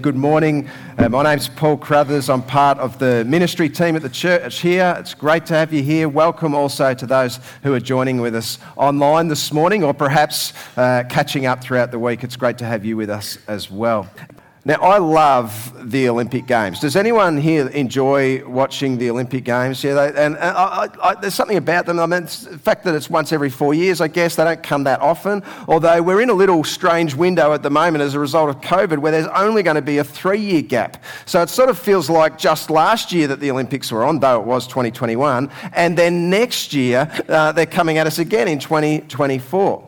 Good morning. Uh, my name's Paul Crothers. I'm part of the ministry team at the church here. It's great to have you here. Welcome also to those who are joining with us online this morning or perhaps uh, catching up throughout the week. It's great to have you with us as well. Now, I love the Olympic Games. Does anyone here enjoy watching the Olympic Games? Yeah, they, and, and I, I, there's something about them. I mean, the fact that it's once every four years, I guess, they don't come that often. Although we're in a little strange window at the moment as a result of COVID where there's only going to be a three year gap. So it sort of feels like just last year that the Olympics were on, though it was 2021. And then next year, uh, they're coming at us again in 2024.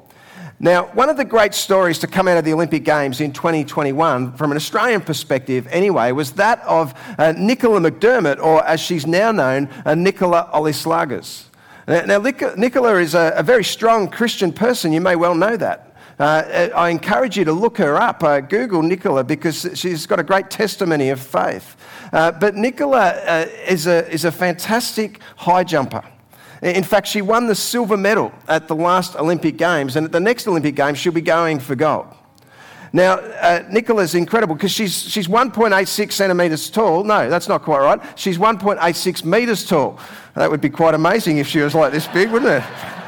Now, one of the great stories to come out of the Olympic Games in 2021, from an Australian perspective anyway, was that of uh, Nicola McDermott, or as she's now known, uh, Nicola Olyslagers. Now, now Nicola is a, a, very strong Christian person. You may well know that. Uh, I encourage you to look her up. Uh, Google Nicola because she's got a great testimony of faith. Uh, but Nicola uh, is, a, is a fantastic high jumper. In fact, she won the silver medal at the last Olympic Games, and at the next Olympic Games, she'll be going for gold. Now, uh, Nicola's incredible because she's, she's 1.86 centimetres tall. No, that's not quite right. She's 1.86 metres tall. That would be quite amazing if she was like this big, wouldn't it?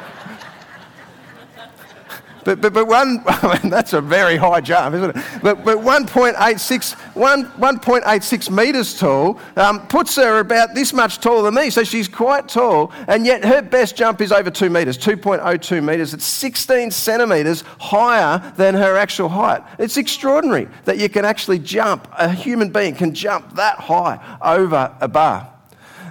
But, but, but one, that's a very high jump, isn't it? But, but 1.86, 1, 1.86 metres tall um, puts her about this much taller than me. So she's quite tall, and yet her best jump is over 2 metres, 2.02 metres. It's 16 centimetres higher than her actual height. It's extraordinary that you can actually jump, a human being can jump that high over a bar.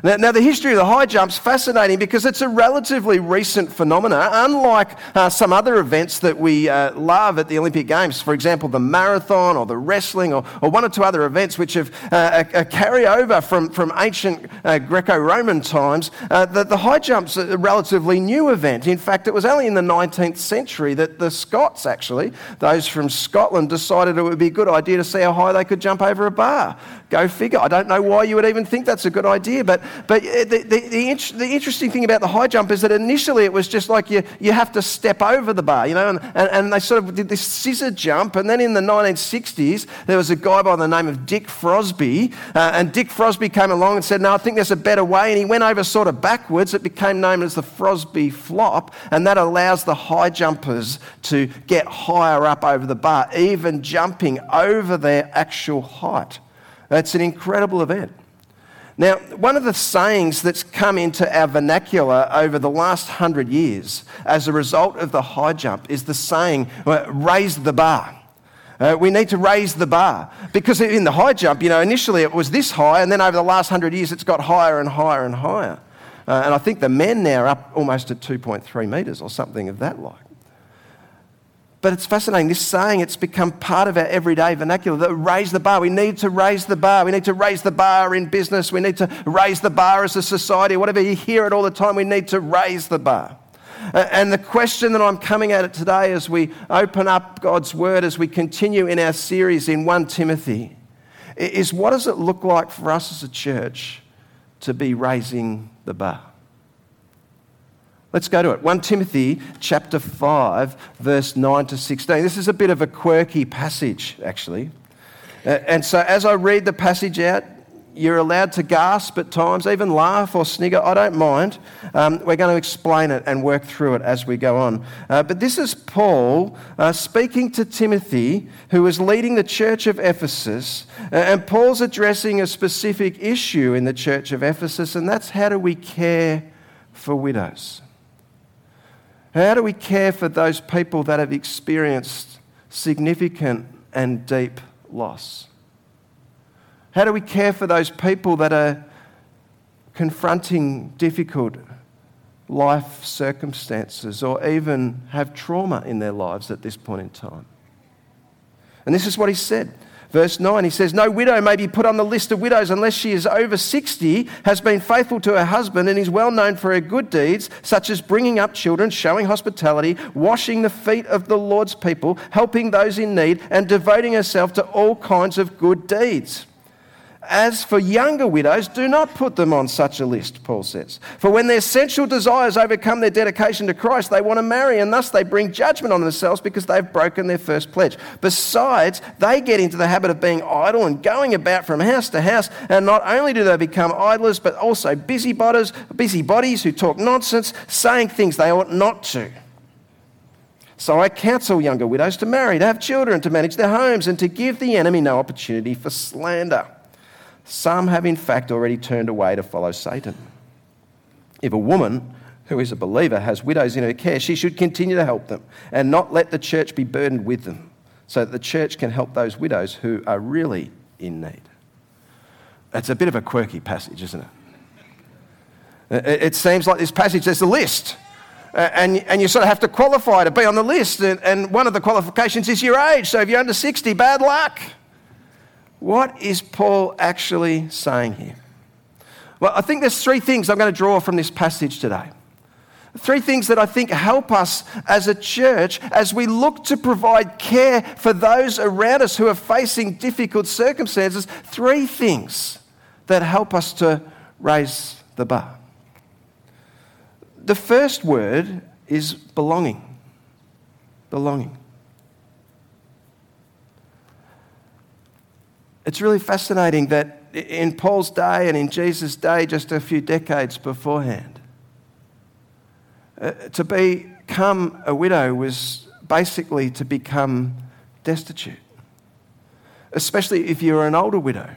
Now, now, the history of the high jump's fascinating because it's a relatively recent phenomenon, unlike uh, some other events that we uh, love at the Olympic Games, for example, the marathon or the wrestling or, or one or two other events which have uh, a, a carryover from, from ancient uh, Greco Roman times. Uh, the, the high jump's a relatively new event. In fact, it was only in the 19th century that the Scots, actually, those from Scotland, decided it would be a good idea to see how high they could jump over a bar. Go figure. I don't know why you would even think that's a good idea, but but the, the, the, the, interesting thing about the high jump is that initially it was just like you, you have to step over the bar, you know, and, and, and they sort of did this scissor jump. And then in the 1960s, there was a guy by the name of Dick Fosbury, uh, and Dick Fosbury came along and said, No, I think there's a better way. And he went over sort of backwards. It became known as the Fosbury flop, and that allows the high jumpers to get higher up over the bar, even jumping over their actual height. That's an incredible event. Now, one of the sayings that's come into our vernacular over the last hundred years as a result of the high jump is the saying, raise the bar. Uh, we need to raise the bar. Because in the high jump, you know, initially it was this high, and then over the last hundred years it's got higher and higher and higher. Uh, and I think the men now are up almost at 2.3 metres or something of that like. But it's fascinating. This saying, it's become part of our everyday vernacular that raise the bar. We need to raise the bar. We need to raise the bar in business. We need to raise the bar as a society. Whatever you hear it all the time, we need to raise the bar. And the question that I'm coming at it today as we open up God's word, as we continue in our series in 1 Timothy, is what does it look like for us as a church to be raising the bar? Let's go to it. 1 Timothy chapter 5, verse 9 to 16. This is a bit of a quirky passage, actually. Uh, and so as I read the passage out, you're allowed to gasp at times, even laugh or snigger. I don't mind. Um, we're going to explain it and work through it as we go on. Uh, but this is Paul uh, speaking to Timothy, who is leading the church of Ephesus. Uh, and Paul's addressing a specific issue in the church of Ephesus, and that's how do we care for widows? How do we care for those people that have experienced significant and deep loss? How do we care for those people that are confronting difficult life circumstances or even have trauma in their lives at this point in time? And this is what he said. Verse 9, he says, No widow may be put on the list of widows unless she is over 60, has been faithful to her husband, and is well known for her good deeds, such as bringing up children, showing hospitality, washing the feet of the Lord's people, helping those in need, and devoting herself to all kinds of good deeds. As for younger widows, do not put them on such a list, Paul says. For when their sensual desires overcome their dedication to Christ, they want to marry, and thus they bring judgment on themselves because they've broken their first pledge. Besides, they get into the habit of being idle and going about from house to house, and not only do they become idlers, but also busybodies, busybodies who talk nonsense, saying things they ought not to. So I counsel younger widows to marry, to have children, to manage their homes, and to give the enemy no opportunity for slander. Some have, in fact, already turned away to follow Satan. If a woman who is a believer has widows in her care, she should continue to help them and not let the church be burdened with them, so that the church can help those widows who are really in need. It's a bit of a quirky passage, isn't it? It seems like this passage, there's a list. And, and you sort of have to qualify to be on the list. And one of the qualifications is your age. So if you're under 60, bad luck. What is Paul actually saying here? Well, I think there's three things I'm going to draw from this passage today. Three things that I think help us as a church as we look to provide care for those around us who are facing difficult circumstances. Three things that help us to raise the bar. The first word is belonging. Belonging. It's really fascinating that in Paul's day and in Jesus' day, just a few decades beforehand, uh, to become a widow was basically to become destitute, especially if you were an older widow.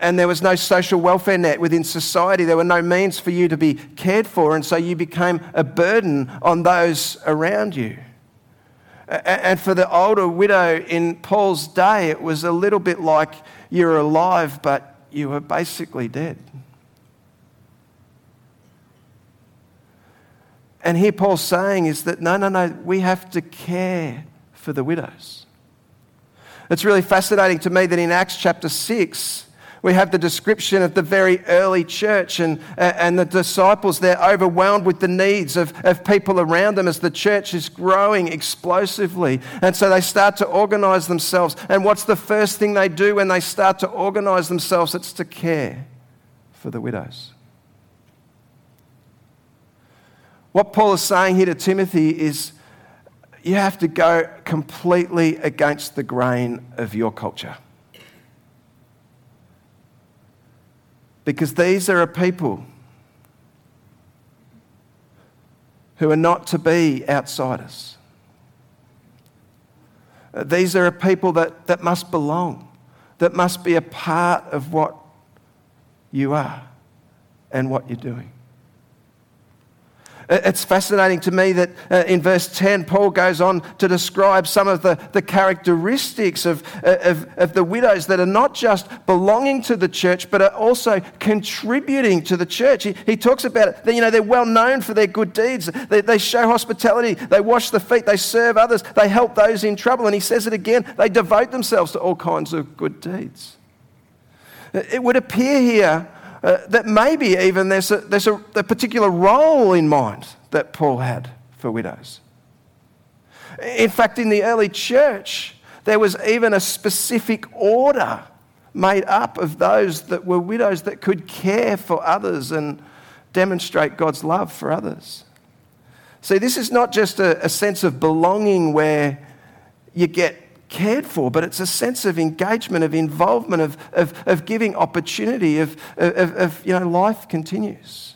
And there was no social welfare net within society. There were no means for you to be cared for, and so you became a burden on those around you. And for the older widow in Paul's day, it was a little bit like you're alive, but you were basically dead. And here Paul's saying is that no, no, no, we have to care for the widows. It's really fascinating to me that in Acts chapter 6, we have the description of the very early church and, uh, and the disciples. They're overwhelmed with the needs of, of people around them as the church is growing explosively. And so they start to organize themselves. And what's the first thing they do when they start to organize themselves? It's to care for the widows. What Paul is saying here to Timothy is you have to go completely against the grain of your culture. Because these are a people who are not to be outsiders. Uh, these are a people that, that must belong, that must be a part of what you are and what you're doing. It's fascinating to me that uh, in verse 10, Paul goes on to describe some of the, the characteristics of, uh, of, of, the widows that are not just belonging to the church, but are also contributing to the church. He, he talks about it. That, you know, they're well known for their good deeds. They, they show hospitality. They wash the feet. They serve others. They help those in trouble. And he says it again. They devote themselves to all kinds of good deeds. It would appear here uh, that maybe even there's, a, there's a, a particular role in mind that Paul had for widows. In fact, in the early church, there was even a specific order made up of those that were widows that could care for others and demonstrate God's love for others. See, this is not just a, a sense of belonging where you get cared for, but it's a sense of engagement, of involvement, of, of, of giving opportunity, of, of, of, you know, life continues.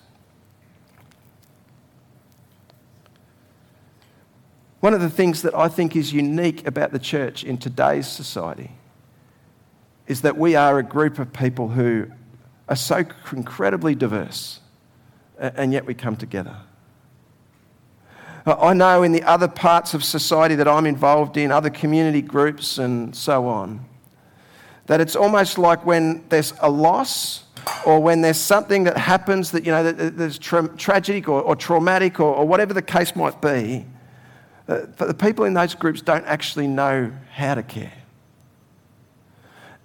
One of the things that I think is unique about the church in today's society is that we are a group of people who are so incredibly diverse, and yet we come together. I know in the other parts of society that I'm involved in, other community groups and so on, that it's almost like when there's a loss or when there's something that happens that, you know, that there's tra- tragic or, or traumatic or, or, whatever the case might be, uh, but the people in those groups don't actually know how to care.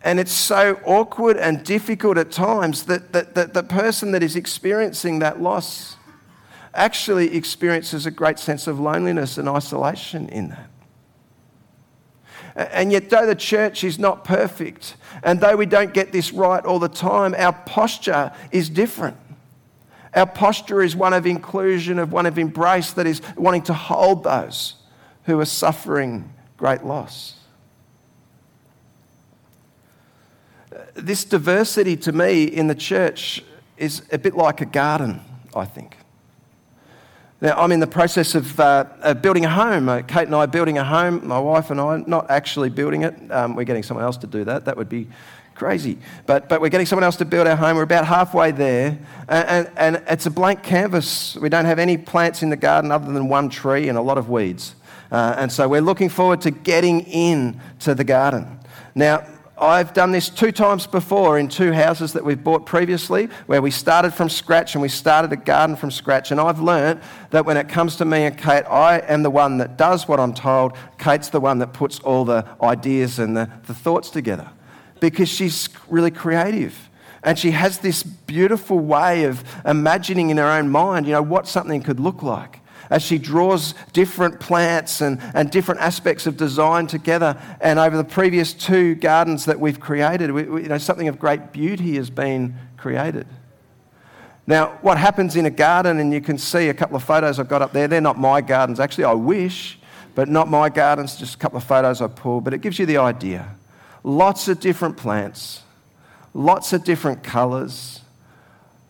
And it's so awkward and difficult at times that, that, that the person that is experiencing that loss actually experiences a great sense of loneliness and isolation in that. And yet, though the church is not perfect, and though we don't get this right all the time, our posture is different. Our posture is one of inclusion, of one of embrace, that is wanting to hold those who are suffering great loss. This diversity to me in the church is a bit like a garden, I think. Now, I'm in the process of, uh, building a home. Uh, Kate and I are building a home, my wife and I, not actually building it. Um, we're getting someone else to do that. That would be crazy. But, but we're getting someone else to build our home. We're about halfway there. And, and, and it's a blank canvas. We don't have any plants in the garden other than one tree and a lot of weeds. Uh, and so we're looking forward to getting in to the garden. Now, I've done this two times before in two houses that we've bought previously, where we started from scratch and we started a garden from scratch. And I've learnt that when it comes to me and Kate, I am the one that does what I'm told. Kate's the one that puts all the ideas and the, the thoughts together because she's really creative. And she has this beautiful way of imagining in her own mind, you know, what something could look like as she draws different plants and, and different aspects of design together. And over the previous two gardens that we've created, we, we, you know, something of great beauty has been created. Now, what happens in a garden, and you can see a couple of photos I've got up there, they're not my gardens, actually, I wish, but not my gardens, just a couple of photos I pulled, but it gives you the idea. Lots of different plants, lots of different colours,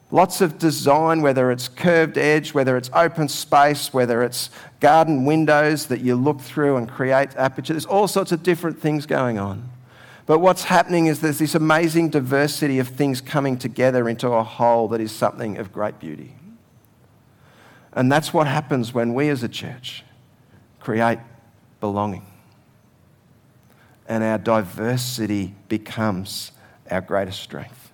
Lots of design, whether it's curved edge, whether it's open space, whether it's garden windows that you look through and create aperture. There's all sorts of different things going on. But what's happening is there's this amazing diversity of things coming together into a whole that is something of great beauty. And that's what happens when we as a church create belonging. And our diversity becomes our greatest strength.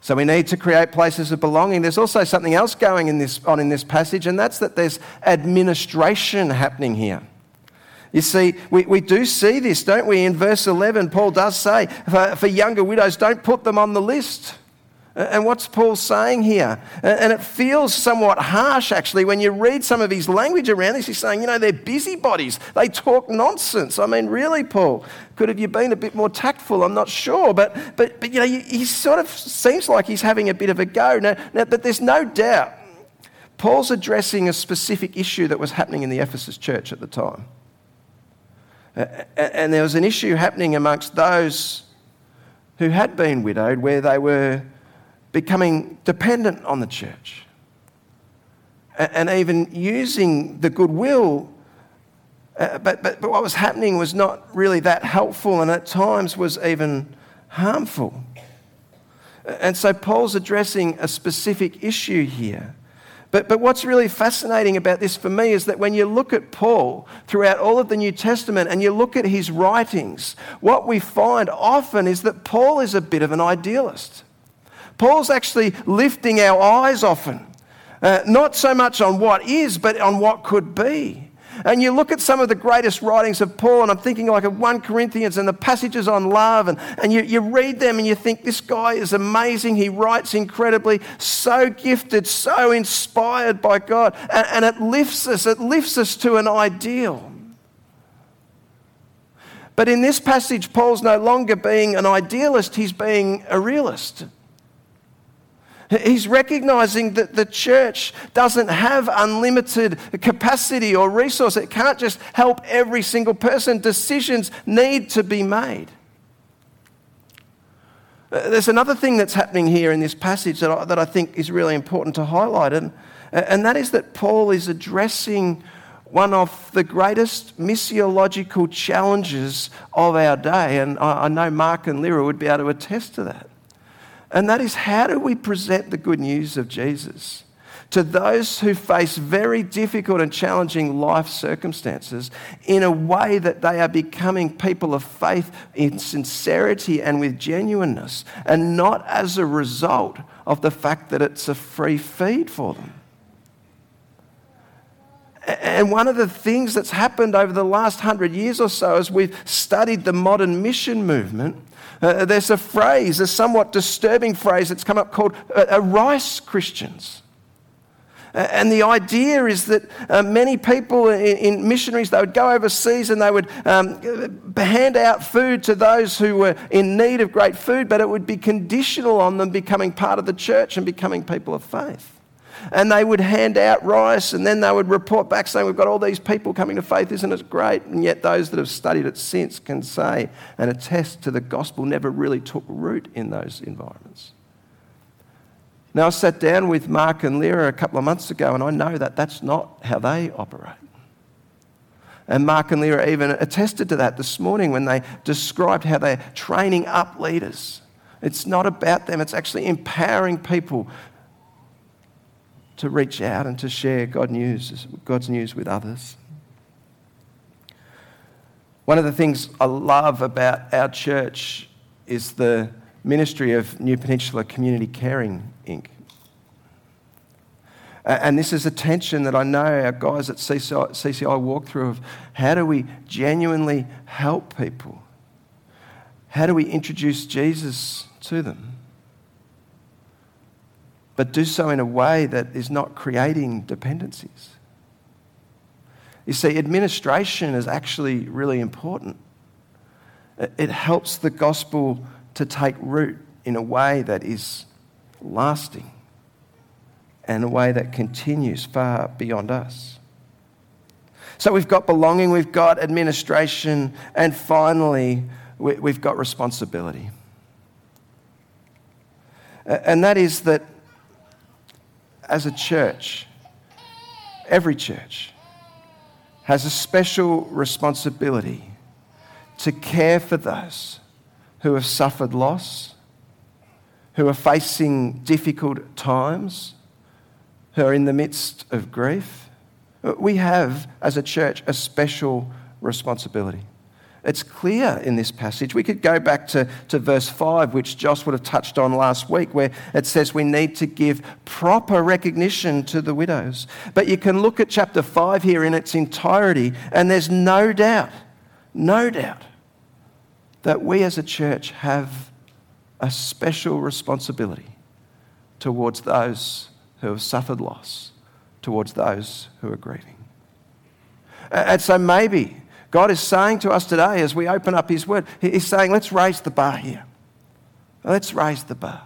So we need to create places of belonging. There's also something else going in this, on in this passage, and that's that there's administration happening here. You see, we, we do see this, don't we? In verse 11, Paul does say, for, for younger widows, don't put them on the list. And what's Paul saying here? And it feels somewhat harsh, actually, when you read some of his language around this. He's saying, you know, they're busybodies. They talk nonsense. I mean, really, Paul, could have you been a bit more tactful? I'm not sure. But, but, but you know, he sort of seems like he's having a bit of a go. Now, now, but there's no doubt Paul's addressing a specific issue that was happening in the Ephesus church at the time. And there was an issue happening amongst those who had been widowed where they were becoming dependent on the church and even using the goodwill. Uh, but, but, but what was happening was not really that helpful and at times was even harmful. And so Paul's addressing a specific issue here. But, but what's really fascinating about this for me is that when you look at Paul throughout all of the New Testament and you look at his writings, what we find often is that Paul is a bit of an idealist. Paul's actually lifting our eyes often, uh, not so much on what is, but on what could be. And you look at some of the greatest writings of Paul, and I'm thinking like of 1 Corinthians and the passages on love, and, and you, you read them and you think, this guy is amazing. He writes incredibly, so gifted, so inspired by God. And, and it lifts us, it lifts us to an ideal. But in this passage, Paul's no longer being an idealist, he's being a realist. He's recognizing that the church doesn't have unlimited capacity or resource. It can't just help every single person. Decisions need to be made. Uh, there's another thing that's happening here in this passage that I, that I think is really important to highlight, and, and that is that Paul is addressing one of the greatest missiological challenges of our day. And I, I know Mark and Lyra would be able to attest to that. And that is how do we present the good news of Jesus to those who face very difficult and challenging life circumstances in a way that they are becoming people of faith in sincerity and with genuineness, and not as a result of the fact that it's a free feed for them. And one of the things that's happened over the last hundred years or so as we've studied the modern mission movement uh, there's a phrase, a somewhat disturbing phrase that's come up called uh, uh, rice Christians. And the idea is that uh, many people in, in, missionaries, they would go overseas and they would um, hand out food to those who were in need of great food, but it would be conditional on them becoming part of the church and becoming people of faith. And they would hand out rice and then they would report back saying, We've got all these people coming to faith, isn't it great? And yet, those that have studied it since can say and attest to the gospel never really took root in those environments. Now, I sat down with Mark and Lyra a couple of months ago, and I know that that's not how they operate. And Mark and Lyra even attested to that this morning when they described how they're training up leaders. It's not about them, it's actually empowering people to reach out and to share God news, God's news with others. One of the things I love about our church is the ministry of New Peninsula Community Caring Inc. And this is a tension that I know our guys at CCI, CCI walk through of how do we genuinely help people? How do we introduce Jesus to them? But do so in a way that is not creating dependencies. You see, administration is actually really important. It helps the gospel to take root in a way that is lasting and a way that continues far beyond us. So we've got belonging, we've got administration, and finally, we've got responsibility. And that is that as a church, every church, has a special responsibility to care for those who have suffered loss, who are facing difficult times, who are in the midst of grief. We have, as a church, a special responsibility. It's clear in this passage. We could go back to, to verse 5, which Josh would have touched on last week, where it says we need to give proper recognition to the widows. But you can look at chapter 5 here in its entirety, and there's no doubt, no doubt, that we as a church have a special responsibility towards those who have suffered loss, towards those who are grieving. And so maybe God is saying to us today as we open up His Word, He's saying, let's raise the bar here. Let's raise the bar.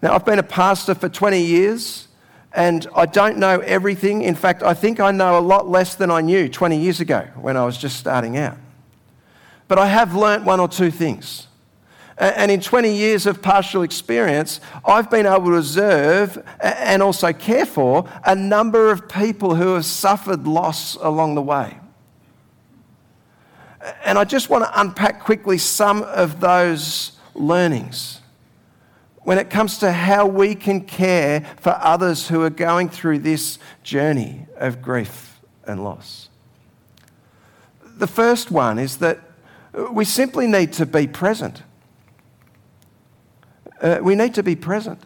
Now, I've been a pastor for 20 years and I don't know everything. In fact, I think I know a lot less than I knew 20 years ago when I was just starting out. But I have learnt one or two things. And in 20 years of pastoral experience, I've been able to observe and also care for a number of people who have suffered loss along the way. And I just want to unpack quickly some of those learnings when it comes to how we can care for others who are going through this journey of grief and loss. The first one is that we simply need to be present. Uh, we need to be present.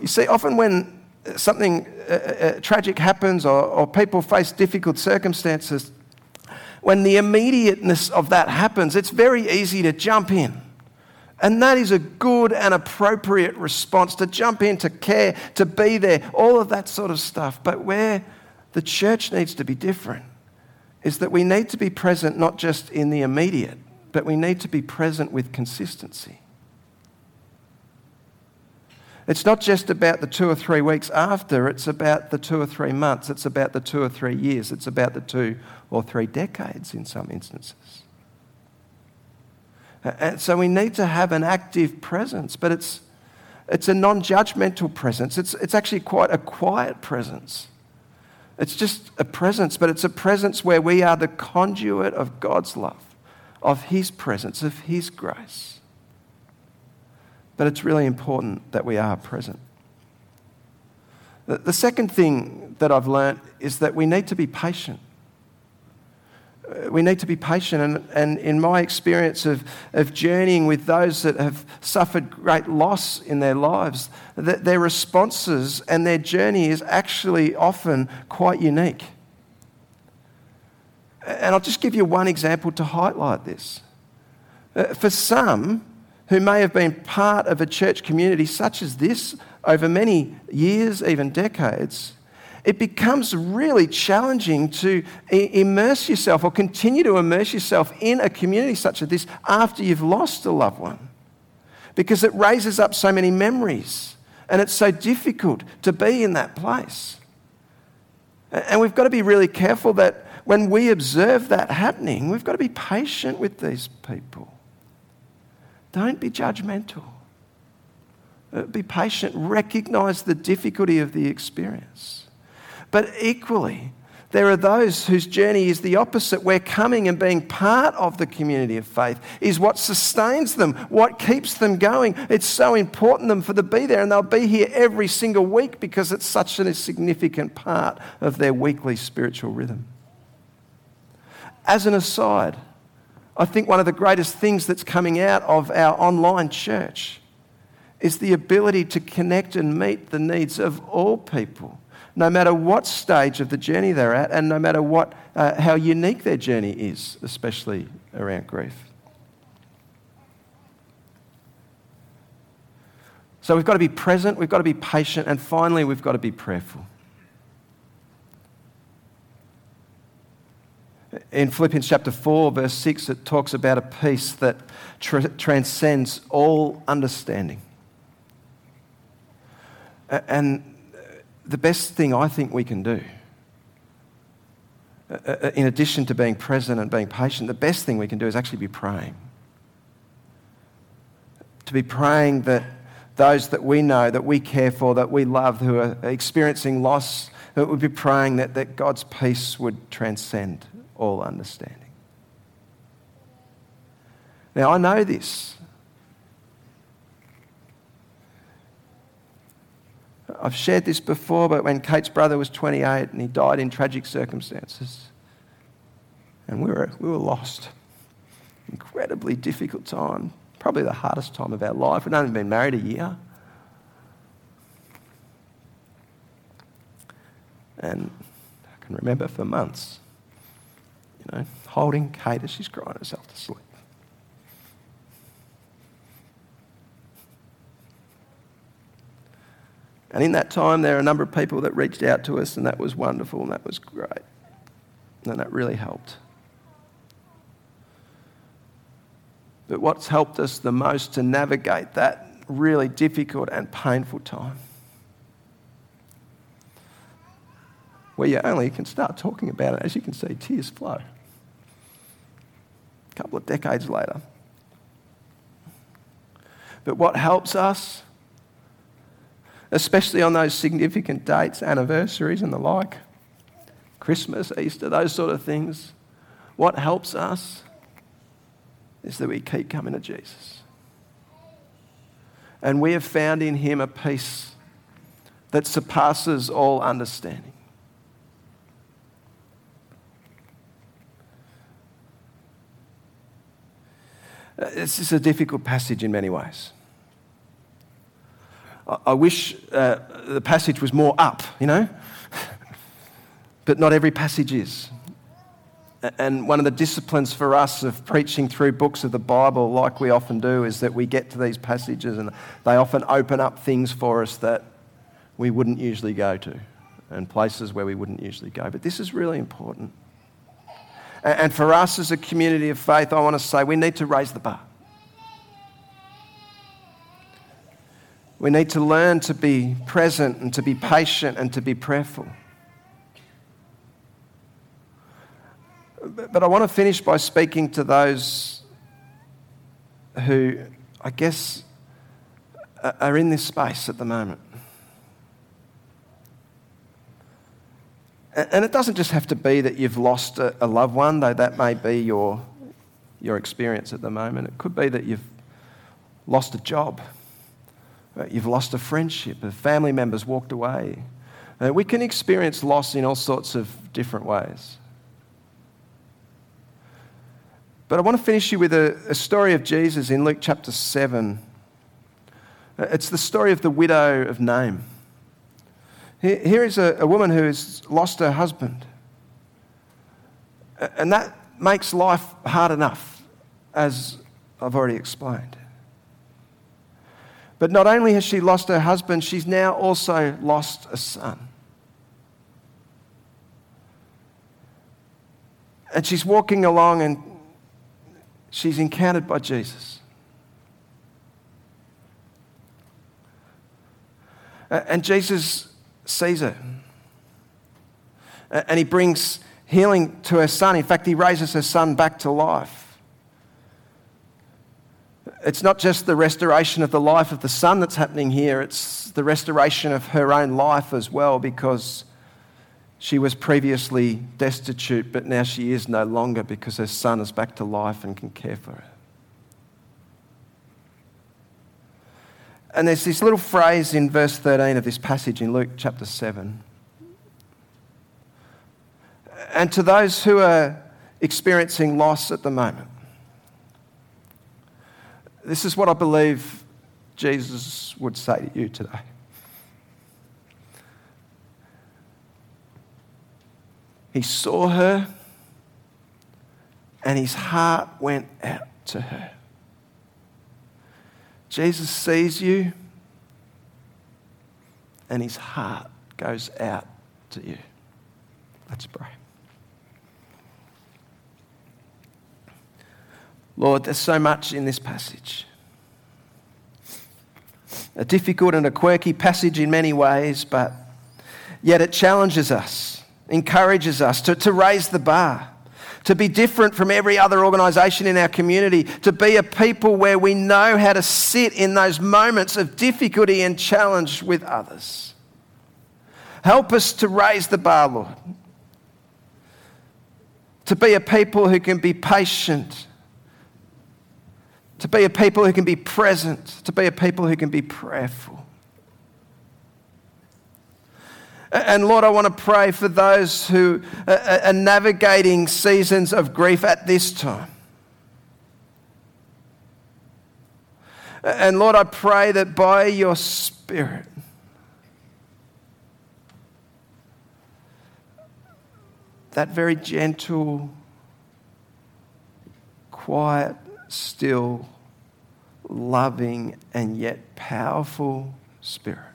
You see, often when something uh, uh, tragic happens or, or people face difficult circumstances, when the immediateness of that happens, it's very easy to jump in and that is a good and appropriate response to jump in, to care, to be there, all of that sort of stuff. But where the church needs to be different is that we need to be present not just in the immediate, but we need to be present with consistency. It's not just about the two or three weeks after, it's about the two or three months, it's about the two or three years, it's about the two or three decades in some instances. And so we need to have an active presence, but it's, it's a non judgmental presence. It's, it's actually quite a quiet presence. It's just a presence, but it's a presence where we are the conduit of God's love, of His presence, of His grace. But it's really important that we are present. The second thing that I've learned is that we need to be patient uh, we need to be patient. And, and in my experience of, of journeying with those that have suffered great loss in their lives, that their responses and their journey is actually often quite unique. And I'll just give you one example to highlight this. Uh, for some who may have been part of a church community such as this over many years, even decades, it becomes really challenging to immerse yourself or continue to immerse yourself in a community such as this after you've lost a loved one because it raises up so many memories and it's so difficult to be in that place. And we've got to be really careful that when we observe that happening, we've got to be patient with these people. Don't be judgmental. Uh, be patient. Recognize the difficulty of the experience. But equally, there are those whose journey is the opposite, where coming and being part of the community of faith is what sustains them, what keeps them going. It's so important them for to be there, and they'll be here every single week because it's such a significant part of their weekly spiritual rhythm. As an aside, I think one of the greatest things that's coming out of our online church is the ability to connect and meet the needs of all people no matter what stage of the journey they're at and no matter what, uh, how unique their journey is, especially around grief. So we've got to be present, we've got to be patient, and finally, we've got to be prayerful. In Philippians chapter 4, verse 6, it talks about a peace that tra- transcends all understanding. And the best thing I think we can do, in addition to being present and being patient, the best thing we can do is actually be praying. To be praying that those that we know, that we care for, that we love, who are experiencing loss, that we'd be praying that, that God's peace would transcend all understanding. Now, I know this. I've shared this before, but when Kate's brother was 28 and he died in tragic circumstances, and we were, we were lost. Incredibly difficult time, probably the hardest time of our life. We'd only been married a year. And I can remember for months, holding Kate as she's crying herself to sleep. And in that time, there are a number of people that reached out to us, and that was wonderful and that was great. And that really helped. But what's helped us the most to navigate that really difficult and painful time, where you only can start talking about it, as you can see, tears flow. Couple of decades later. But what helps us especially on those significant dates, anniversaries and the like, Christmas, Easter, those sort of things. What helps us is that we keep coming to Jesus. And we have found in him a peace that surpasses all understanding. This is a difficult passage in many ways. I wish uh, the passage was more up, you know? but not every passage is. And one of the disciplines for us of preaching through books of the Bible, like we often do, is that we get to these passages and they often open up things for us that we wouldn't usually go to and places where we wouldn't usually go. But this is really important. And for us as a community of faith, I want to say we need to raise the bar. We need to learn to be present and to be patient and to be prayerful. But I want to finish by speaking to those who, I guess, are in this space at the moment. And it doesn't just have to be that you've lost a loved one, though that may be your, your experience at the moment. It could be that you've lost a job. Uh, you've lost a friendship, a family member's walked away. Uh, we can experience loss in all sorts of different ways. But I want to finish you with a, a story of Jesus in Luke chapter 7. Uh, it's the story of the widow of Nain. Here is a, a woman who has lost her husband. And that makes life hard enough, as I've already explained. But not only has she lost her husband, she's now also lost a son. And she's walking along and she's encountered by Jesus. And Jesus sees her. And he brings healing to her son. In fact, he raises her son back to life. It's not just the restoration of the life of the son that's happening here, it's the restoration of her own life as well, because she was previously destitute, but now she is no longer because her son is back to life and can care for her. And there's this little phrase in verse 13 of this passage in Luke chapter 7. And to those who are experiencing loss at the moment, this is what I believe Jesus would say to you today. He saw her and his heart went out to her. Jesus sees you and his heart goes out to you. Let's pray. Lord, there's so much in this passage. A difficult and a quirky passage in many ways, but yet it challenges us, encourages us to, to raise the bar to be different from every other organisation in our community, to be a people where we know how to sit in those moments of difficulty and challenge with others. Help us to raise the bar, Lord. To be a people who can be patient, to be a people who can be present, to be a people who can be prayerful. And Lord, I want to pray for those who are navigating seasons of grief at this time. And Lord, I pray that by your Spirit, that very gentle, quiet, still, loving, and yet powerful Spirit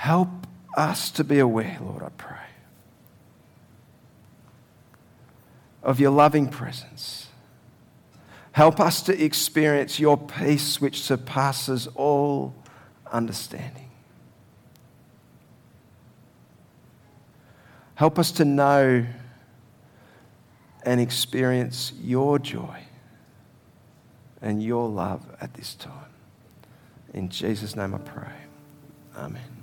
Help us to be aware, Lord, I pray, of your loving presence. Help us to experience your peace which surpasses all understanding. Help us to know and experience your joy and your love at this time. In Jesus' name I pray. Amen.